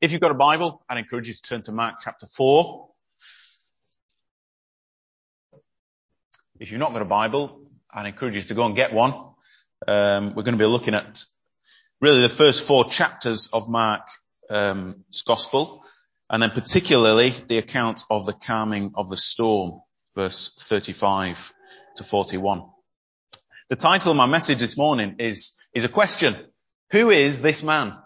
If you've got a Bible, I'd encourage you to turn to Mark chapter 4. If you've not got a Bible, I'd encourage you to go and get one. Um, we're going to be looking at really the first four chapters of Mark's um, Gospel, and then particularly the account of the calming of the storm, verse 35 to 41. The title of my message this morning is, is a question. Who is this man?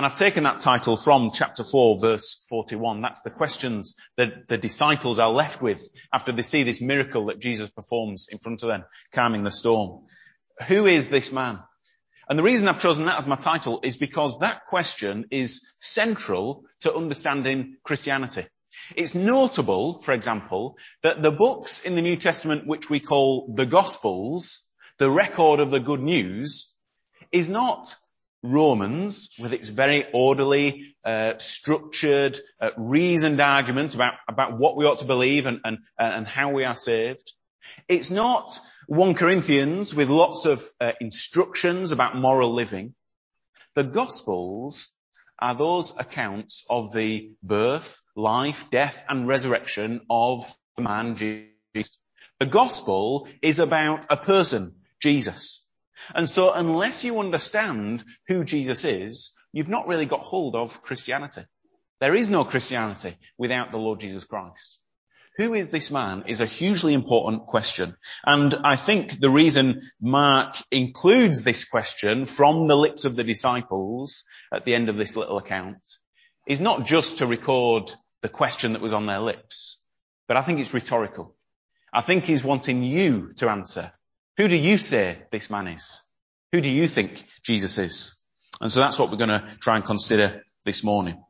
And I've taken that title from chapter 4 verse 41. That's the questions that the disciples are left with after they see this miracle that Jesus performs in front of them, calming the storm. Who is this man? And the reason I've chosen that as my title is because that question is central to understanding Christianity. It's notable, for example, that the books in the New Testament which we call the Gospels, the record of the good news, is not Romans, with its very orderly, uh, structured, uh, reasoned argument about, about what we ought to believe and, and, and how we are saved. It's not 1 Corinthians with lots of uh, instructions about moral living. The Gospels are those accounts of the birth, life, death and resurrection of the man Jesus. The Gospel is about a person, Jesus. And so unless you understand who Jesus is, you've not really got hold of Christianity. There is no Christianity without the Lord Jesus Christ. Who is this man is a hugely important question. And I think the reason Mark includes this question from the lips of the disciples at the end of this little account is not just to record the question that was on their lips, but I think it's rhetorical. I think he's wanting you to answer who do you say this man is? Who do you think Jesus is? And so that's what we're going to try and consider this morning.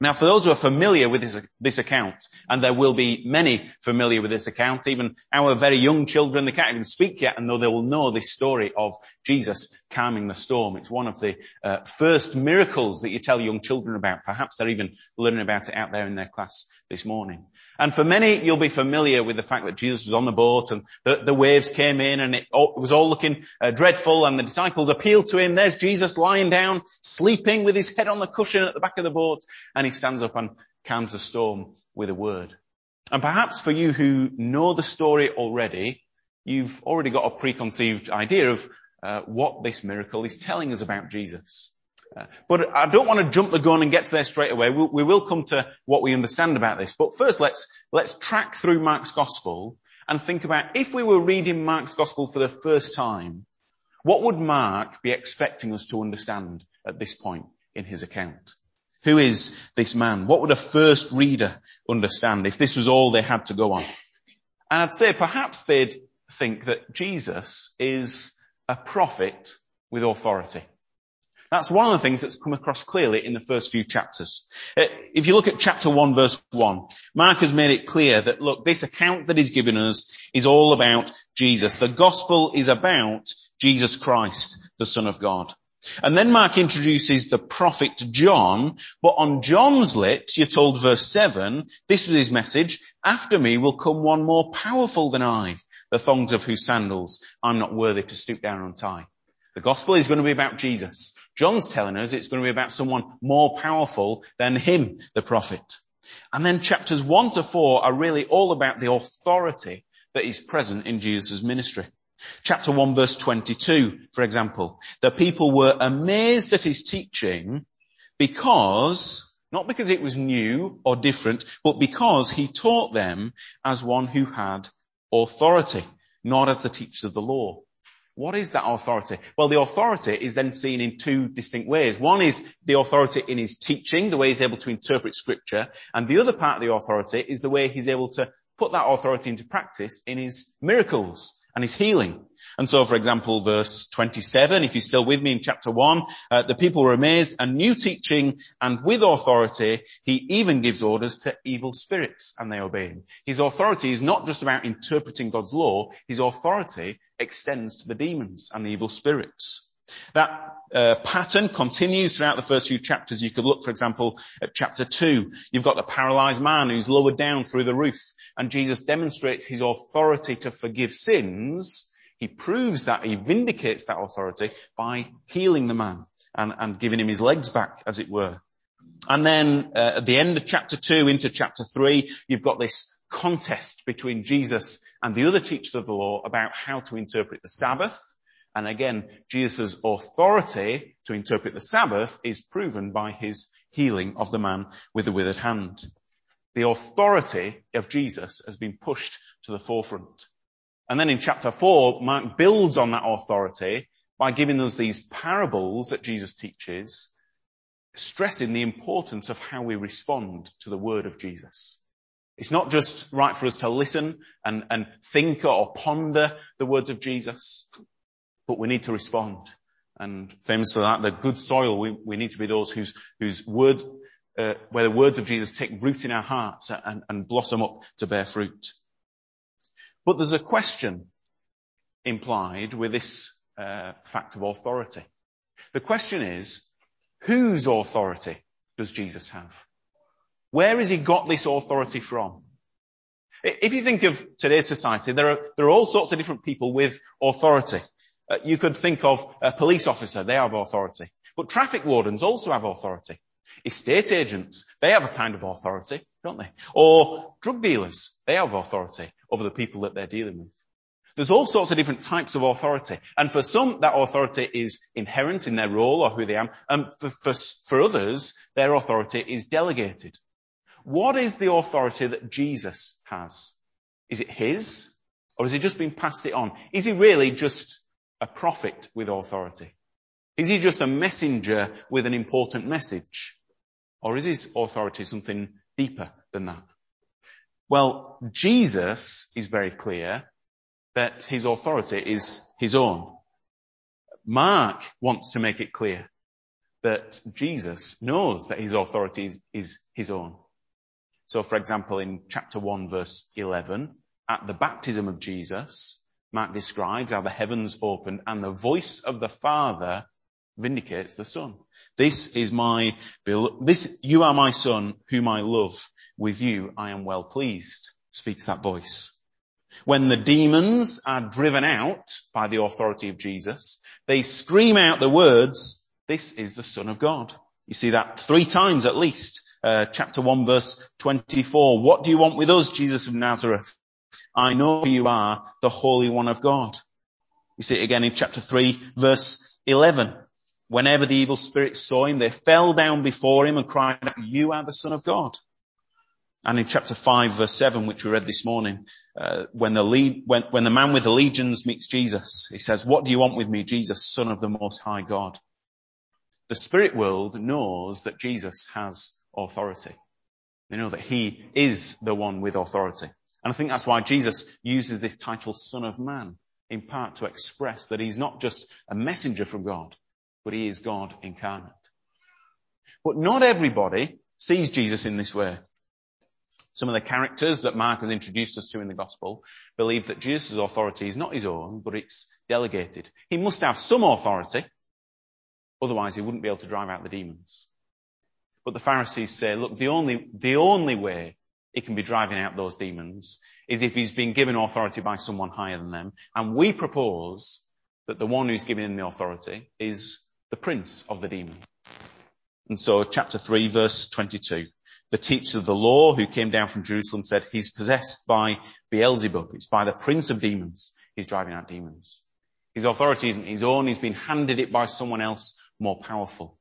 Now, for those who are familiar with this, this, account, and there will be many familiar with this account, even our very young children, they can't even speak yet, and though they will know this story of Jesus calming the storm. It's one of the uh, first miracles that you tell young children about. Perhaps they're even learning about it out there in their class this morning. And for many, you'll be familiar with the fact that Jesus was on the boat and the, the waves came in and it, all, it was all looking uh, dreadful and the disciples appealed to him. There's Jesus lying down, sleeping with his head on the cushion at the back of the boat and he stands up and calms the storm with a word. And perhaps for you who know the story already, you've already got a preconceived idea of what this miracle is telling us about Jesus. Uh, but I don't want to jump the gun and get to there straight away. We will come to what we understand about this. But first, let's let's track through Mark's gospel and think about if we were reading Mark's gospel for the first time, what would Mark be expecting us to understand at this point in his account? Who is this man? What would a first reader understand if this was all they had to go on? And I'd say perhaps they'd think that Jesus is a prophet with authority. That's one of the things that's come across clearly in the first few chapters. Uh, if you look at chapter 1 verse 1, Mark has made it clear that look, this account that he's given us is all about Jesus. The gospel is about Jesus Christ, the Son of God. And then Mark introduces the prophet John, but on John's lips, you're told verse 7, this was his message, after me will come one more powerful than I, the thongs of whose sandals I'm not worthy to stoop down and untie. The gospel is going to be about Jesus. John's telling us it's going to be about someone more powerful than him, the prophet. And then chapters one to four are really all about the authority that is present in Jesus' ministry. Chapter 1 verse 22, for example, the people were amazed at his teaching because, not because it was new or different, but because he taught them as one who had authority, not as the teacher of the law. What is that authority? Well, the authority is then seen in two distinct ways. One is the authority in his teaching, the way he's able to interpret scripture, and the other part of the authority is the way he's able to put that authority into practice in his miracles and his healing. And so, for example, verse 27, if you're still with me in chapter 1, uh, the people were amazed and new teaching and with authority, he even gives orders to evil spirits and they obey him. His authority is not just about interpreting God's law, his authority extends to the demons and the evil spirits. That uh, pattern continues throughout the first few chapters. You could look, for example, at chapter two. You've got the paralyzed man who's lowered down through the roof, and Jesus demonstrates his authority to forgive sins. He proves that he vindicates that authority by healing the man and, and giving him his legs back, as it were. And then uh, at the end of chapter 2 into chapter 3, you've got this contest between Jesus and the other teachers of the law about how to interpret the Sabbath. And again, Jesus' authority to interpret the Sabbath is proven by his healing of the man with the withered hand. The authority of Jesus has been pushed to the forefront. And then in chapter 4, Mark builds on that authority by giving us these parables that Jesus teaches stressing the importance of how we respond to the word of Jesus. It's not just right for us to listen and, and think or ponder the words of Jesus, but we need to respond. And famous for that, the good soil, we, need to be those whose, whose word, uh, where the words of Jesus take root in our hearts and, and blossom up to bear fruit. But there's a question implied with this uh, fact of authority. The question is, Whose authority does Jesus have? Where has he got this authority from? If you think of today's society, there are, there are all sorts of different people with authority. Uh, you could think of a police officer, they have authority. But traffic wardens also have authority. Estate agents, they have a kind of authority, don't they? Or drug dealers, they have authority over the people that they're dealing with. There's all sorts of different types of authority. And for some, that authority is inherent in their role or who they are. And for, others, their authority is delegated. What is the authority that Jesus has? Is it his? Or has he just been passed it on? Is he really just a prophet with authority? Is he just a messenger with an important message? Or is his authority something deeper than that? Well, Jesus is very clear that his authority is his own. Mark wants to make it clear that Jesus knows that his authority is, is his own. So for example, in chapter 1 verse 11, at the baptism of Jesus, Mark describes how the heavens opened and the voice of the Father vindicates the Son. This is my, this, you are my Son whom I love. With you I am well pleased, speaks that voice. When the demons are driven out by the authority of Jesus, they scream out the words, this is the Son of God. You see that three times at least. Uh, chapter 1 verse 24. What do you want with us, Jesus of Nazareth? I know you are, the Holy One of God. You see it again in chapter 3 verse 11. Whenever the evil spirits saw him, they fell down before him and cried out, you are the Son of God. And in chapter 5 verse 7, which we read this morning, uh, when the lead, when, when the man with the legions meets Jesus, he says, what do you want with me, Jesus, son of the most high God? The spirit world knows that Jesus has authority. They know that he is the one with authority. And I think that's why Jesus uses this title son of man in part to express that he's not just a messenger from God, but he is God incarnate. But not everybody sees Jesus in this way. Some of the characters that Mark has introduced us to in the gospel believe that Jesus' authority is not his own, but it's delegated. He must have some authority, otherwise he wouldn't be able to drive out the demons. But the Pharisees say, look, the only, the only way he can be driving out those demons is if he's been given authority by someone higher than them. And we propose that the one who's given him the authority is the prince of the demon. And so chapter 3 verse 22 the teacher of the law who came down from Jerusalem said he's possessed by Beelzebub. It's by the prince of demons. He's driving out demons. His authority isn't his own. He's been handed it by someone else more powerful.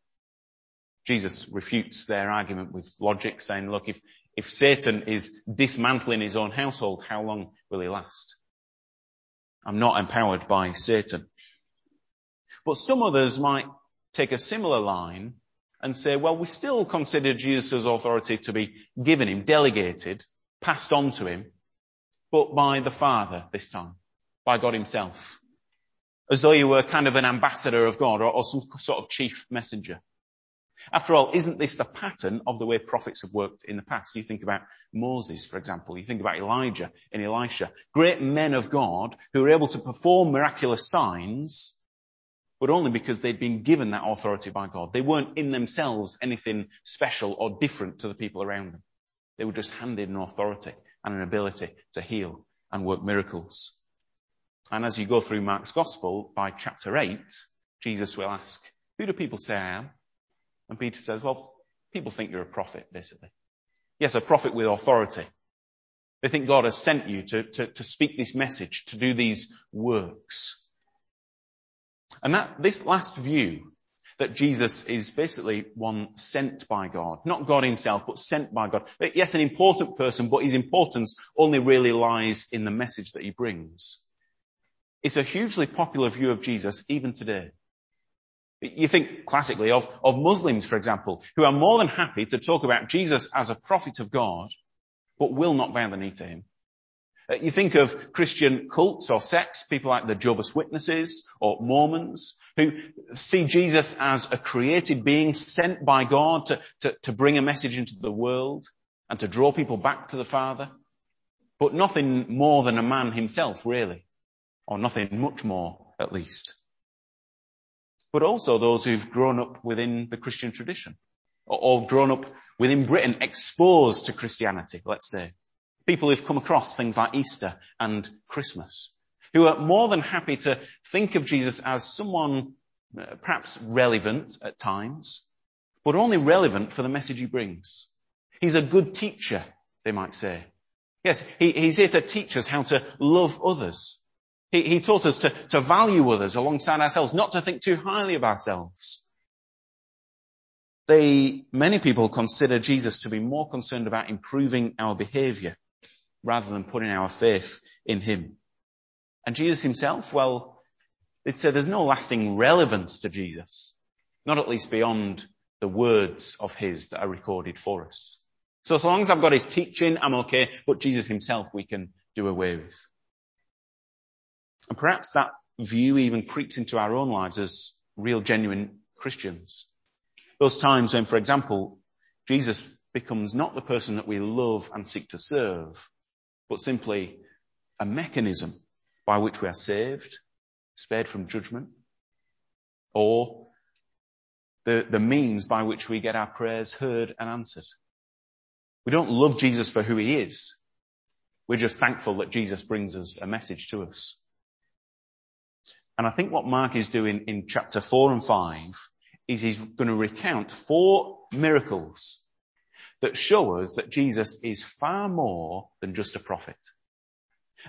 Jesus refutes their argument with logic saying, look, if, if Satan is dismantling his own household, how long will he last? I'm not empowered by Satan. But some others might take a similar line and say, well, we still consider Jesus' authority to be given him, delegated, passed on to him, but by the Father this time, by God himself. As though he were kind of an ambassador of God or, or some sort of chief messenger. After all, isn't this the pattern of the way prophets have worked in the past? You think about Moses, for example. You think about Elijah and Elisha. Great men of God who were able to perform miraculous signs but only because they'd been given that authority by God. They weren't in themselves anything special or different to the people around them. They were just handed an authority and an ability to heal and work miracles. And as you go through Mark's gospel, by chapter 8, Jesus will ask, who do people say I am? And Peter says, well, people think you're a prophet, basically. Yes, a prophet with authority. They think God has sent you to, to, to speak this message, to do these works. And that, this last view, that Jesus is basically one sent by God. Not God himself, but sent by God. Yes, an important person, but his importance only really lies in the message that he brings. It's a hugely popular view of Jesus even today. You think classically of, of Muslims, for example, who are more than happy to talk about Jesus as a prophet of God, but will not bow the knee to him. Uh, you think of Christian cults or sects, people like the Jehovah's Witnesses or Mormons, who see Jesus as a created being sent by God to, to, to bring a message into the world and to draw people back to the Father, but nothing more than a man himself, really, or nothing much more, at least but also those who've grown up within the Christian tradition or, or grown up within Britain exposed to Christianity, let's say. People who've come across things like Easter and Christmas, who are more than happy to think of Jesus as someone uh, perhaps relevant at times, but only relevant for the message he brings. He's a good teacher, they might say. Yes, he, he's here to teach us how to love others, he, he taught us to, to value others alongside ourselves, not to think too highly of ourselves. They, many people consider Jesus to be more concerned about improving our behavior rather than putting our faith in him. And Jesus himself, well, they'd uh, say there's no lasting relevance to Jesus, not at least beyond the words of his that are recorded for us. So as long as I've got his teaching, I'm okay, but Jesus himself we can do away with. And perhaps that view even creeps into our own lives as real genuine Christians. Those times when, for example, Jesus becomes not the person that we love and seek to serve, but simply a mechanism by which we are saved, spared from judgment, or the, the means by which we get our prayers heard and answered. We don't love Jesus for who he is. We're just thankful that Jesus brings us a message to us. And I think what Mark is doing in chapter four and five is he's going to recount four miracles that show us that Jesus is far more than just a prophet.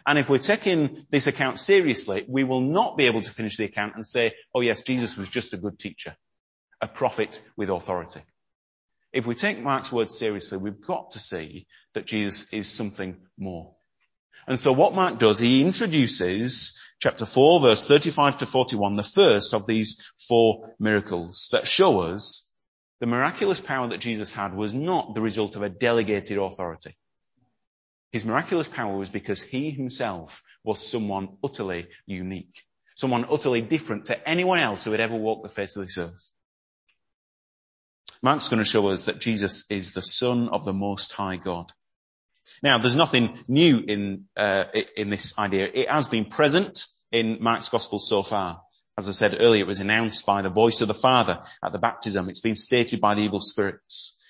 And if we're taking this account seriously, we will not be able to finish the account and say, oh yes, Jesus was just a good teacher, a prophet with authority. If we take Mark's words seriously, we've got to see that Jesus is something more. And so what Mark does, he introduces chapter 4 verse 35 to 41, the first of these four miracles that show us the miraculous power that Jesus had was not the result of a delegated authority. His miraculous power was because he himself was someone utterly unique, someone utterly different to anyone else who had ever walked the face of this earth. Mark's going to show us that Jesus is the son of the most high God. Now, there's nothing new in uh, in this idea. It has been present in Mark's Gospel so far. As I said earlier, it was announced by the voice of the Father at the baptism. It's been stated by the evil spirits.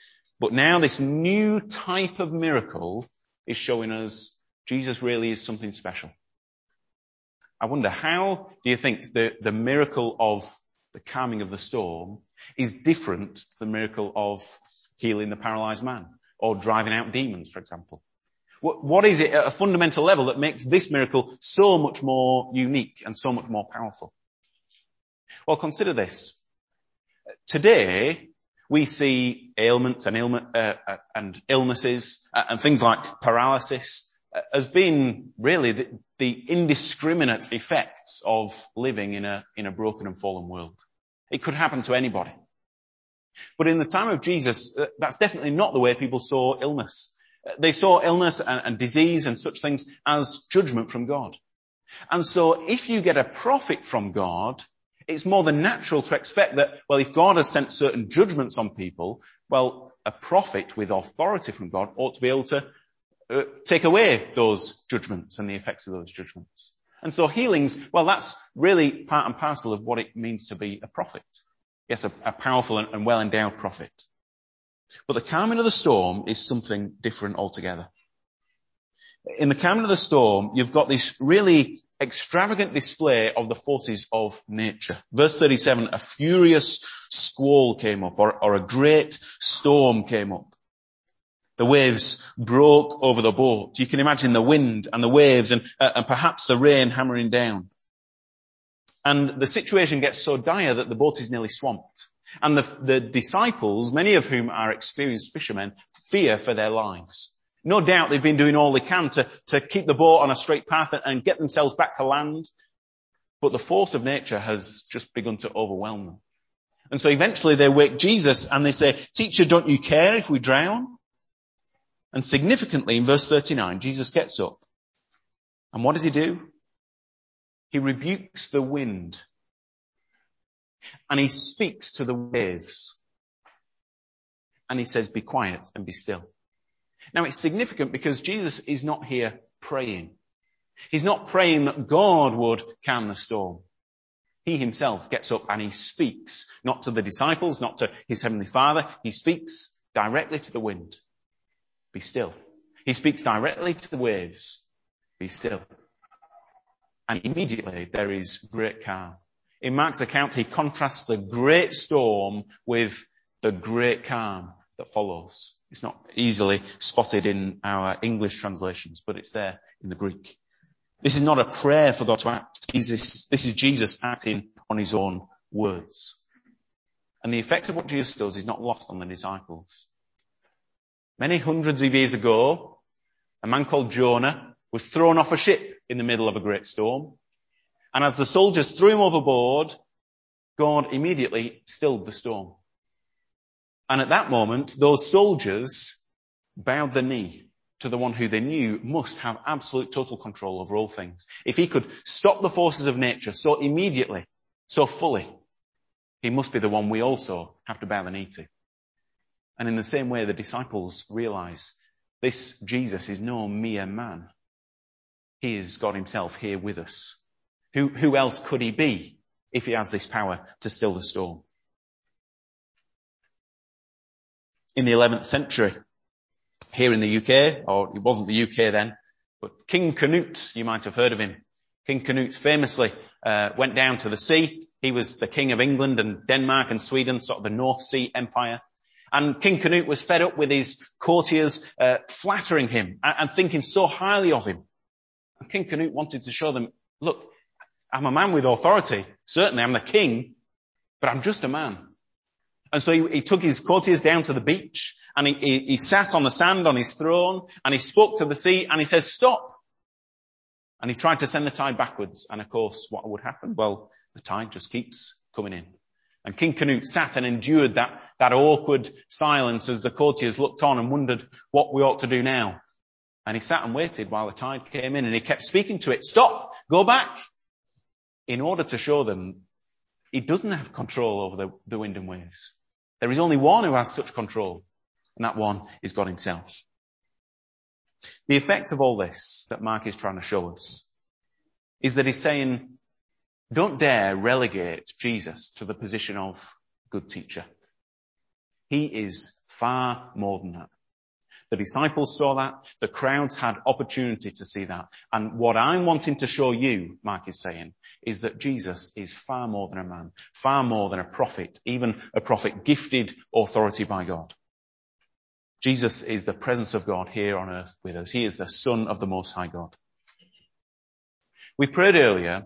But now this new type of miracle is showing us Jesus really is something special. I wonder how do you think the, the miracle of the calming of the storm is different to the miracle of healing the paralyzed man or driving out demons, for example? What, what is it at a fundamental level that makes this miracle so much more unique and so much more powerful? Well, consider this. Today, we see ailments and, ailment, uh, uh, and illnesses uh, and things like paralysis uh, as being really the, the, indiscriminate effects of living in a, in a broken and fallen world. It could happen to anybody. But in the time of Jesus, that's definitely not the way people saw illness. They saw illness and, and disease and such things as judgment from God. And so if you get a prophet from God, it's more than natural to expect that, well, if God has sent certain judgments on people, well, a prophet with authority from God ought to be able to uh, take away those judgments and the effects of those judgments. And so healings, well, that's really part and parcel of what it means to be a prophet. Yes, a, a powerful and, and well endowed prophet. But the calming of the storm is something different altogether. In the calming of the storm, you've got this really extravagant display of the forces of nature. Verse 37, a furious squall came up or, or a great storm came up. The waves broke over the boat. You can imagine the wind and the waves and, uh, and perhaps the rain hammering down. And the situation gets so dire that the boat is nearly swamped. And the, the disciples, many of whom are experienced fishermen, fear for their lives. No doubt they've been doing all they can to, to keep the boat on a straight path and get themselves back to land. But the force of nature has just begun to overwhelm them. And so eventually they wake Jesus and they say, teacher, don't you care if we drown? And significantly in verse 39, Jesus gets up. And what does he do? He rebukes the wind. And he speaks to the waves. And he says, be quiet and be still. Now it's significant because Jesus is not here praying. He's not praying that God would calm the storm. He himself gets up and he speaks, not to the disciples, not to his heavenly father. He speaks directly to the wind. Be still. He speaks directly to the waves. Be still. And immediately there is great calm. In Mark's account, he contrasts the great storm with the great calm that follows. It's not easily spotted in our English translations, but it's there in the Greek. This is not a prayer for God to act. Jesus, this is Jesus acting on his own words. And the effect of what Jesus does is not lost on the disciples. Many hundreds of years ago, a man called Jonah was thrown off a ship in the middle of a great storm. And as the soldiers threw him overboard, God immediately stilled the storm. And at that moment, those soldiers bowed the knee to the one who they knew must have absolute total control over all things. If he could stop the forces of nature so immediately, so fully, he must be the one we also have to bow the knee to. And in the same way, the disciples realize this Jesus is no mere man. He is God himself here with us. Who, who else could he be if he has this power to still the storm? In the 11th century, here in the UK, or it wasn't the UK then, but King Canute, you might have heard of him. King Canute famously uh, went down to the sea. He was the king of England and Denmark and Sweden, sort of the North Sea Empire. And King Canute was fed up with his courtiers uh, flattering him and, and, thinking so highly of him. And King Canute wanted to show them, look, I'm a man with authority. Certainly I'm the king, but I'm just a man. And so he, he took his courtiers down to the beach and he, he, he sat on the sand on his throne and he spoke to the sea and he says, stop. And he tried to send the tide backwards. And of course, what would happen? Well, the tide just keeps coming in. And King Canute sat and endured that, that awkward silence as the courtiers looked on and wondered what we ought to do now. And he sat and waited while the tide came in and he kept speaking to it. Stop! Go back! In order to show them he doesn't have control over the, the wind and waves. There is only one who has such control, and that one is God himself. The effect of all this that Mark is trying to show us is that he's saying don't dare relegate Jesus to the position of good teacher. He is far more than that. The disciples saw that. The crowds had opportunity to see that. And what I'm wanting to show you, Mark is saying, is that Jesus is far more than a man, far more than a prophet, even a prophet gifted authority by God. Jesus is the presence of God here on earth with us. He is the son of the most high God. We prayed earlier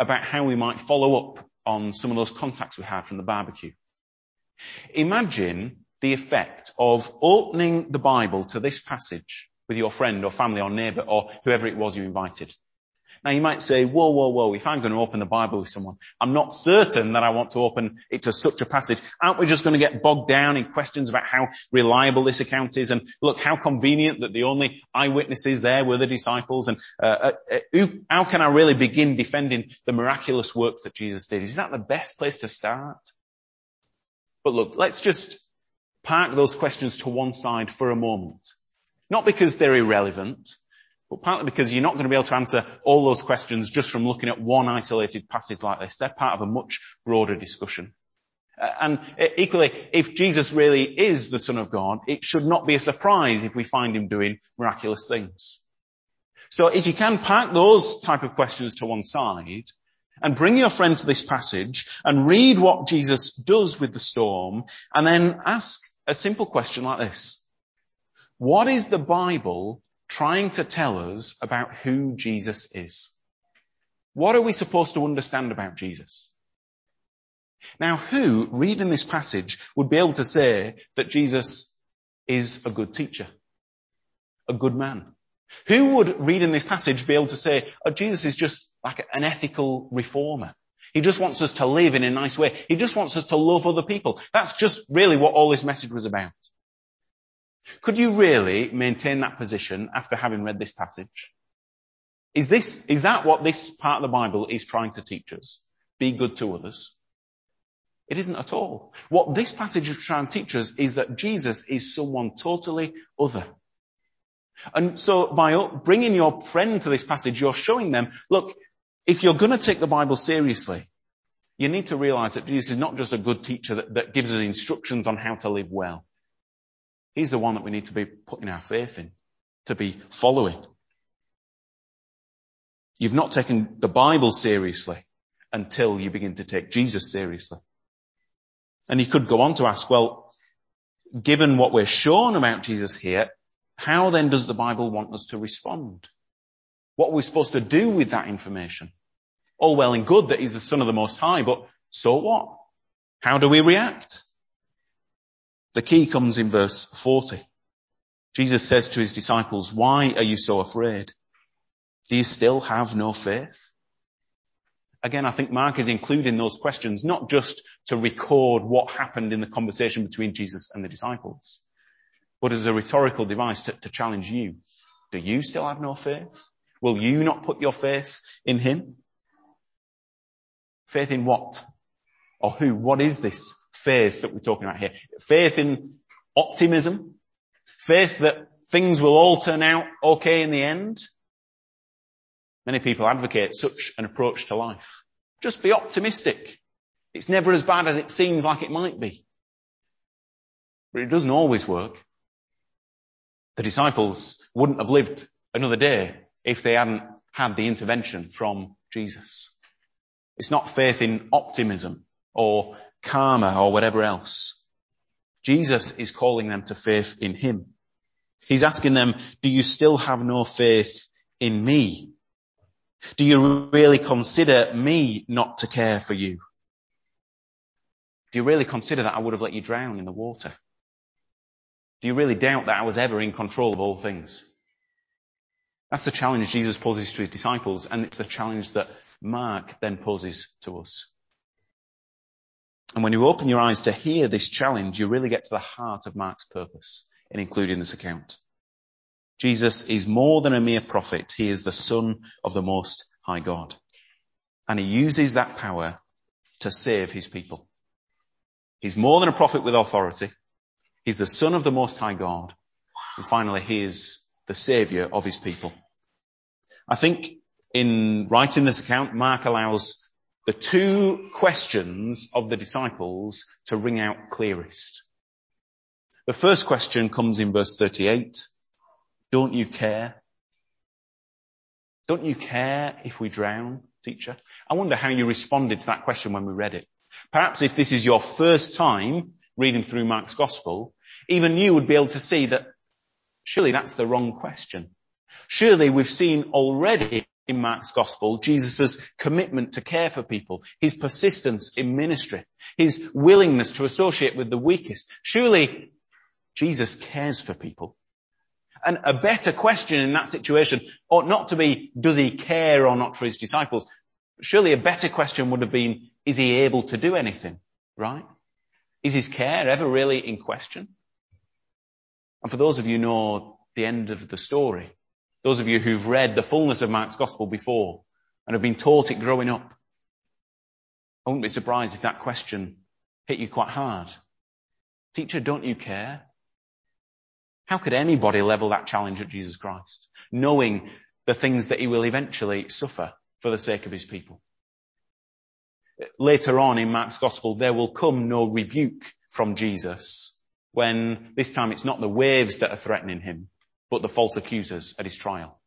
about how we might follow up on some of those contacts we had from the barbecue. Imagine the effect of opening the Bible to this passage with your friend or family or neighbor or whoever it was you invited. Now you might say, whoa, whoa, whoa, if I'm going to open the Bible with someone, I'm not certain that I want to open it to such a passage. Aren't we just going to get bogged down in questions about how reliable this account is? And look, how convenient that the only eyewitnesses there were the disciples. And uh, uh, uh, who, how can I really begin defending the miraculous works that Jesus did? Is that the best place to start? But look, let's just park those questions to one side for a moment. Not because they're irrelevant, but partly because you're not going to be able to answer all those questions just from looking at one isolated passage like this. They're part of a much broader discussion. Uh, and equally, if Jesus really is the Son of God, it should not be a surprise if we find him doing miraculous things. So if you can park those type of questions to one side and bring your friend to this passage and read what Jesus does with the storm and then ask a simple question like this. What is the Bible trying to tell us about who Jesus is? What are we supposed to understand about Jesus? Now who, reading this passage, would be able to say that Jesus is a good teacher? A good man? Who would, reading this passage, be able to say, oh, Jesus is just like an ethical reformer? He just wants us to live in a nice way. He just wants us to love other people. That's just really what all this message was about. Could you really maintain that position after having read this passage? Is this, is that what this part of the Bible is trying to teach us? Be good to others. It isn't at all. What this passage is trying to teach us is that Jesus is someone totally other. And so by bringing your friend to this passage, you're showing them, look, if you're going to take the Bible seriously, you need to realize that Jesus is not just a good teacher that, that gives us instructions on how to live well. He's the one that we need to be putting our faith in, to be following. You've not taken the Bible seriously until you begin to take Jesus seriously. And you could go on to ask, well, given what we're shown about Jesus here, how then does the Bible want us to respond? What are we supposed to do with that information? All well and good that he's the son of the most high, but so what? How do we react? The key comes in verse 40. Jesus says to his disciples, why are you so afraid? Do you still have no faith? Again, I think Mark is including those questions not just to record what happened in the conversation between Jesus and the disciples, but as a rhetorical device to, to challenge you. Do you still have no faith? Will you not put your faith in Him? Faith in what? Or who? What is this faith that we're talking about here? Faith in optimism? Faith that things will all turn out okay in the end? Many people advocate such an approach to life. Just be optimistic. It's never as bad as it seems like it might be. But it doesn't always work. The disciples wouldn't have lived another day if they hadn't had the intervention from Jesus. It's not faith in optimism or karma or whatever else. Jesus is calling them to faith in Him. He's asking them, do you still have no faith in me? Do you really consider me not to care for you? Do you really consider that I would have let you drown in the water? Do you really doubt that I was ever in control of all things? That's the challenge Jesus poses to his disciples, and it's the challenge that Mark then poses to us. And when you open your eyes to hear this challenge, you really get to the heart of Mark's purpose in including this account. Jesus is more than a mere prophet. He is the son of the most high God. And he uses that power to save his people. He's more than a prophet with authority. He's the son of the most high God. And finally, he is the savior of his people. I think in writing this account, Mark allows the two questions of the disciples to ring out clearest. The first question comes in verse 38. Don't you care? Don't you care if we drown, teacher? I wonder how you responded to that question when we read it. Perhaps if this is your first time reading through Mark's gospel, even you would be able to see that surely that's the wrong question. Surely we've seen already in Mark's gospel Jesus' commitment to care for people, his persistence in ministry, his willingness to associate with the weakest. Surely Jesus cares for people. And a better question in that situation ought not to be, does he care or not for his disciples? Surely a better question would have been, is he able to do anything? Right? Is his care ever really in question? And for those of you who know the end of the story, those of you who've read the fullness of Mark's gospel before and have been taught it growing up, I wouldn't be surprised if that question hit you quite hard. Teacher, don't you care? How could anybody level that challenge at Jesus Christ, knowing the things that he will eventually suffer for the sake of his people? Later on in Mark's gospel, there will come no rebuke from Jesus when this time it's not the waves that are threatening him, but the false accusers at his trial.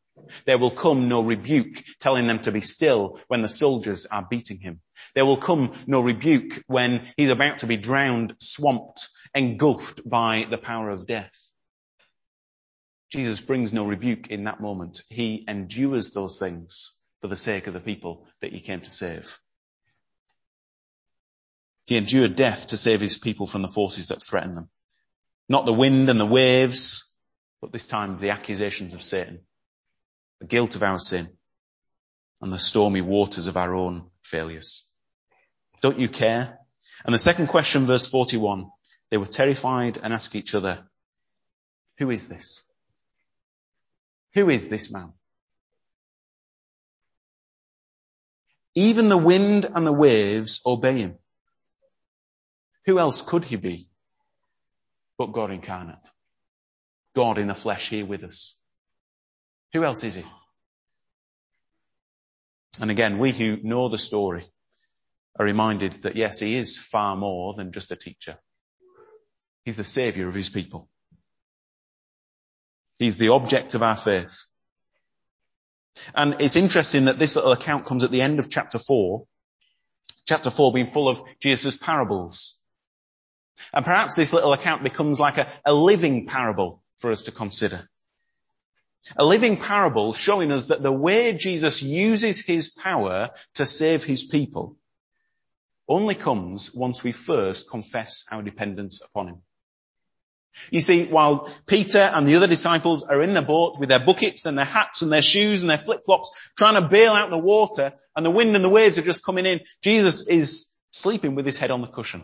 There will come no rebuke telling them to be still when the soldiers are beating him. There will come no rebuke when he's about to be drowned, swamped, engulfed by the power of death. Jesus brings no rebuke in that moment. He endures those things for the sake of the people that he came to save. He endured death to save his people from the forces that threaten them. Not the wind and the waves, but this time the accusations of Satan the guilt of our sin, and the stormy waters of our own failures. Don't you care? And the second question, verse 41, they were terrified and asked each other, who is this? Who is this man? Even the wind and the waves obey him. Who else could he be but God incarnate? God in the flesh here with us. Who else is he? And again, we who know the story are reminded that yes, he is far more than just a teacher. He's the savior of his people. He's the object of our faith. And it's interesting that this little account comes at the end of chapter four. Chapter four being full of Jesus' parables. And perhaps this little account becomes like a, a living parable for us to consider. A living parable showing us that the way Jesus uses his power to save his people only comes once we first confess our dependence upon him. You see, while Peter and the other disciples are in the boat with their buckets and their hats and their shoes and their flip-flops trying to bail out the water and the wind and the waves are just coming in, Jesus is sleeping with his head on the cushion.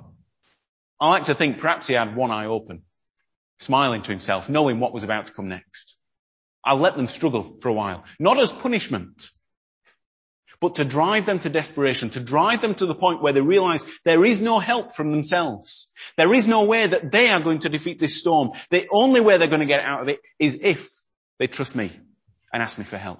I like to think perhaps he had one eye open, smiling to himself, knowing what was about to come next. I'll let them struggle for a while. Not as punishment, but to drive them to desperation, to drive them to the point where they realize there is no help from themselves. There is no way that they are going to defeat this storm. The only way they're going to get out of it is if they trust me and ask me for help.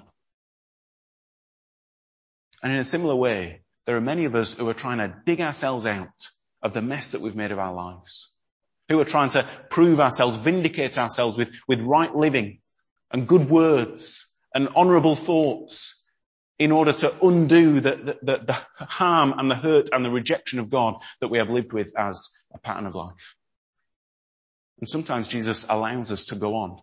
And in a similar way, there are many of us who are trying to dig ourselves out of the mess that we've made of our lives. Who are trying to prove ourselves, vindicate ourselves with, with right living, and good words and honourable thoughts in order to undo the, the, the, harm and the hurt and the rejection of God that we have lived with as a pattern of life. And sometimes Jesus allows us to go on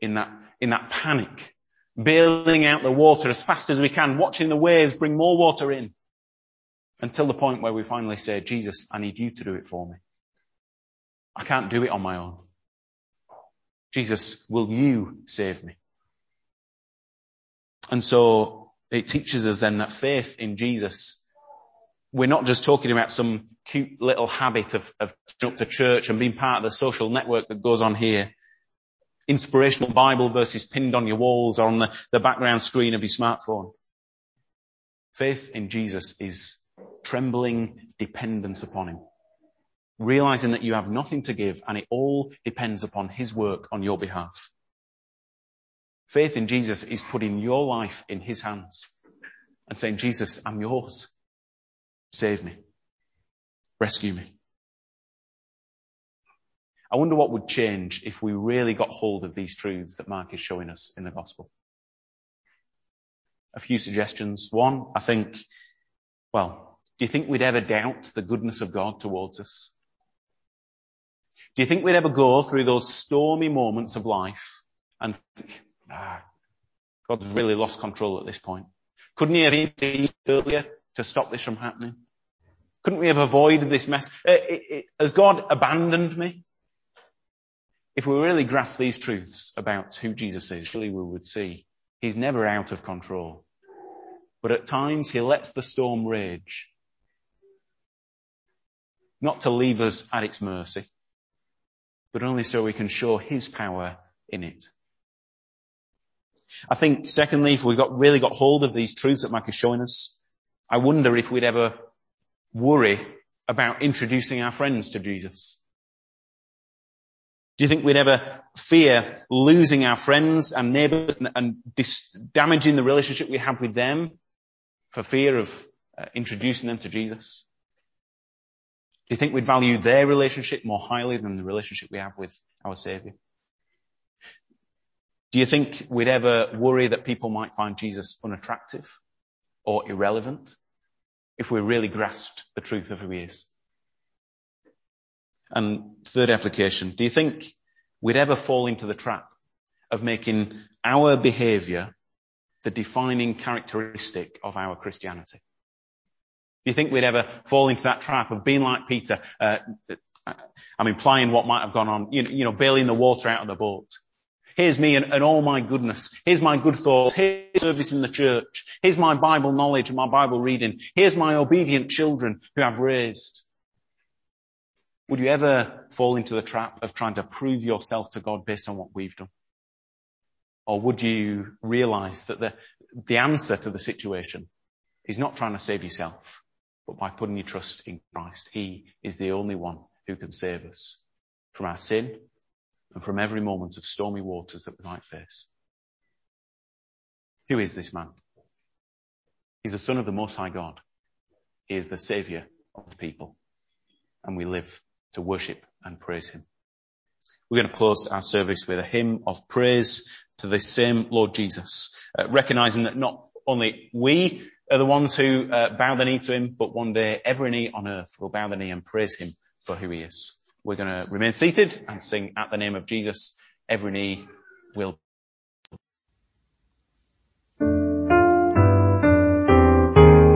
in that, in that panic, bailing out the water as fast as we can, watching the waves bring more water in until the point where we finally say, Jesus, I need you to do it for me. I can't do it on my own. Jesus, will you save me? And so it teaches us then that faith in Jesus, we're not just talking about some cute little habit of, of up to church and being part of the social network that goes on here. Inspirational Bible verses pinned on your walls or on the, the background screen of your smartphone. Faith in Jesus is trembling dependence upon Him realizing that you have nothing to give and it all depends upon his work on your behalf. Faith in Jesus is putting your life in his hands and saying, Jesus, I'm yours. Save me. Rescue me. I wonder what would change if we really got hold of these truths that Mark is showing us in the gospel. A few suggestions. One, I think, well, do you think we'd ever doubt the goodness of God towards us? Do you think we'd ever go through those stormy moments of life and think, ah, God's really lost control at this point? Couldn't he have intervened earlier to stop this from happening? Couldn't we have avoided this mess? Uh, has God abandoned me? If we really grasp these truths about who Jesus is, surely we would see he's never out of control. But at times he lets the storm rage. Not to leave us at its mercy, but only so we can show his power in it. I think secondly, if we got really got hold of these truths that Mike is showing us, I wonder if we'd ever worry about introducing our friends to Jesus. Do you think we'd ever fear losing our friends and neighbors and, and dis- damaging the relationship we have with them for fear of uh, introducing them to Jesus? Do you think we'd value their relationship more highly than the relationship we have with our Saviour? Do Do you think we'd ever worry that people might find Jesus unattractive or irrelevant if we really grasped the truth of who he is? And third application, do you think we'd ever fall into the trap of making our behavior the defining characteristic of our Christianity? Do you think we'd ever fall into that trap of being like Peter? Uh, I'm implying what might have gone on, you, you know, bailing the water out of the boat. Here's me and, and, all my goodness. Here's my good thoughts. Here's service in the church. Here's my Bible knowledge and my Bible reading. Here's my obedient children who I've raised. Would you ever fall into the trap of trying to prove yourself to God based on what we've done? Or would you realize that the, answer to the situation is not trying to save yourself, but by putting your trust in Christ? He is the only one who can save us from our sin and from every moment of stormy waters that we might face. Who is this man? He's the son of the most high God. He is the savior of the people and we live to worship and praise him. We're going to close our service with a hymn of praise to this same Lord Jesus, uh, recognizing that not only we are the ones who uh, bow the knee to him, but one day every knee on earth will bow the knee and praise him for who he is. We're going to remain seated and sing at the name of Jesus. Every knee will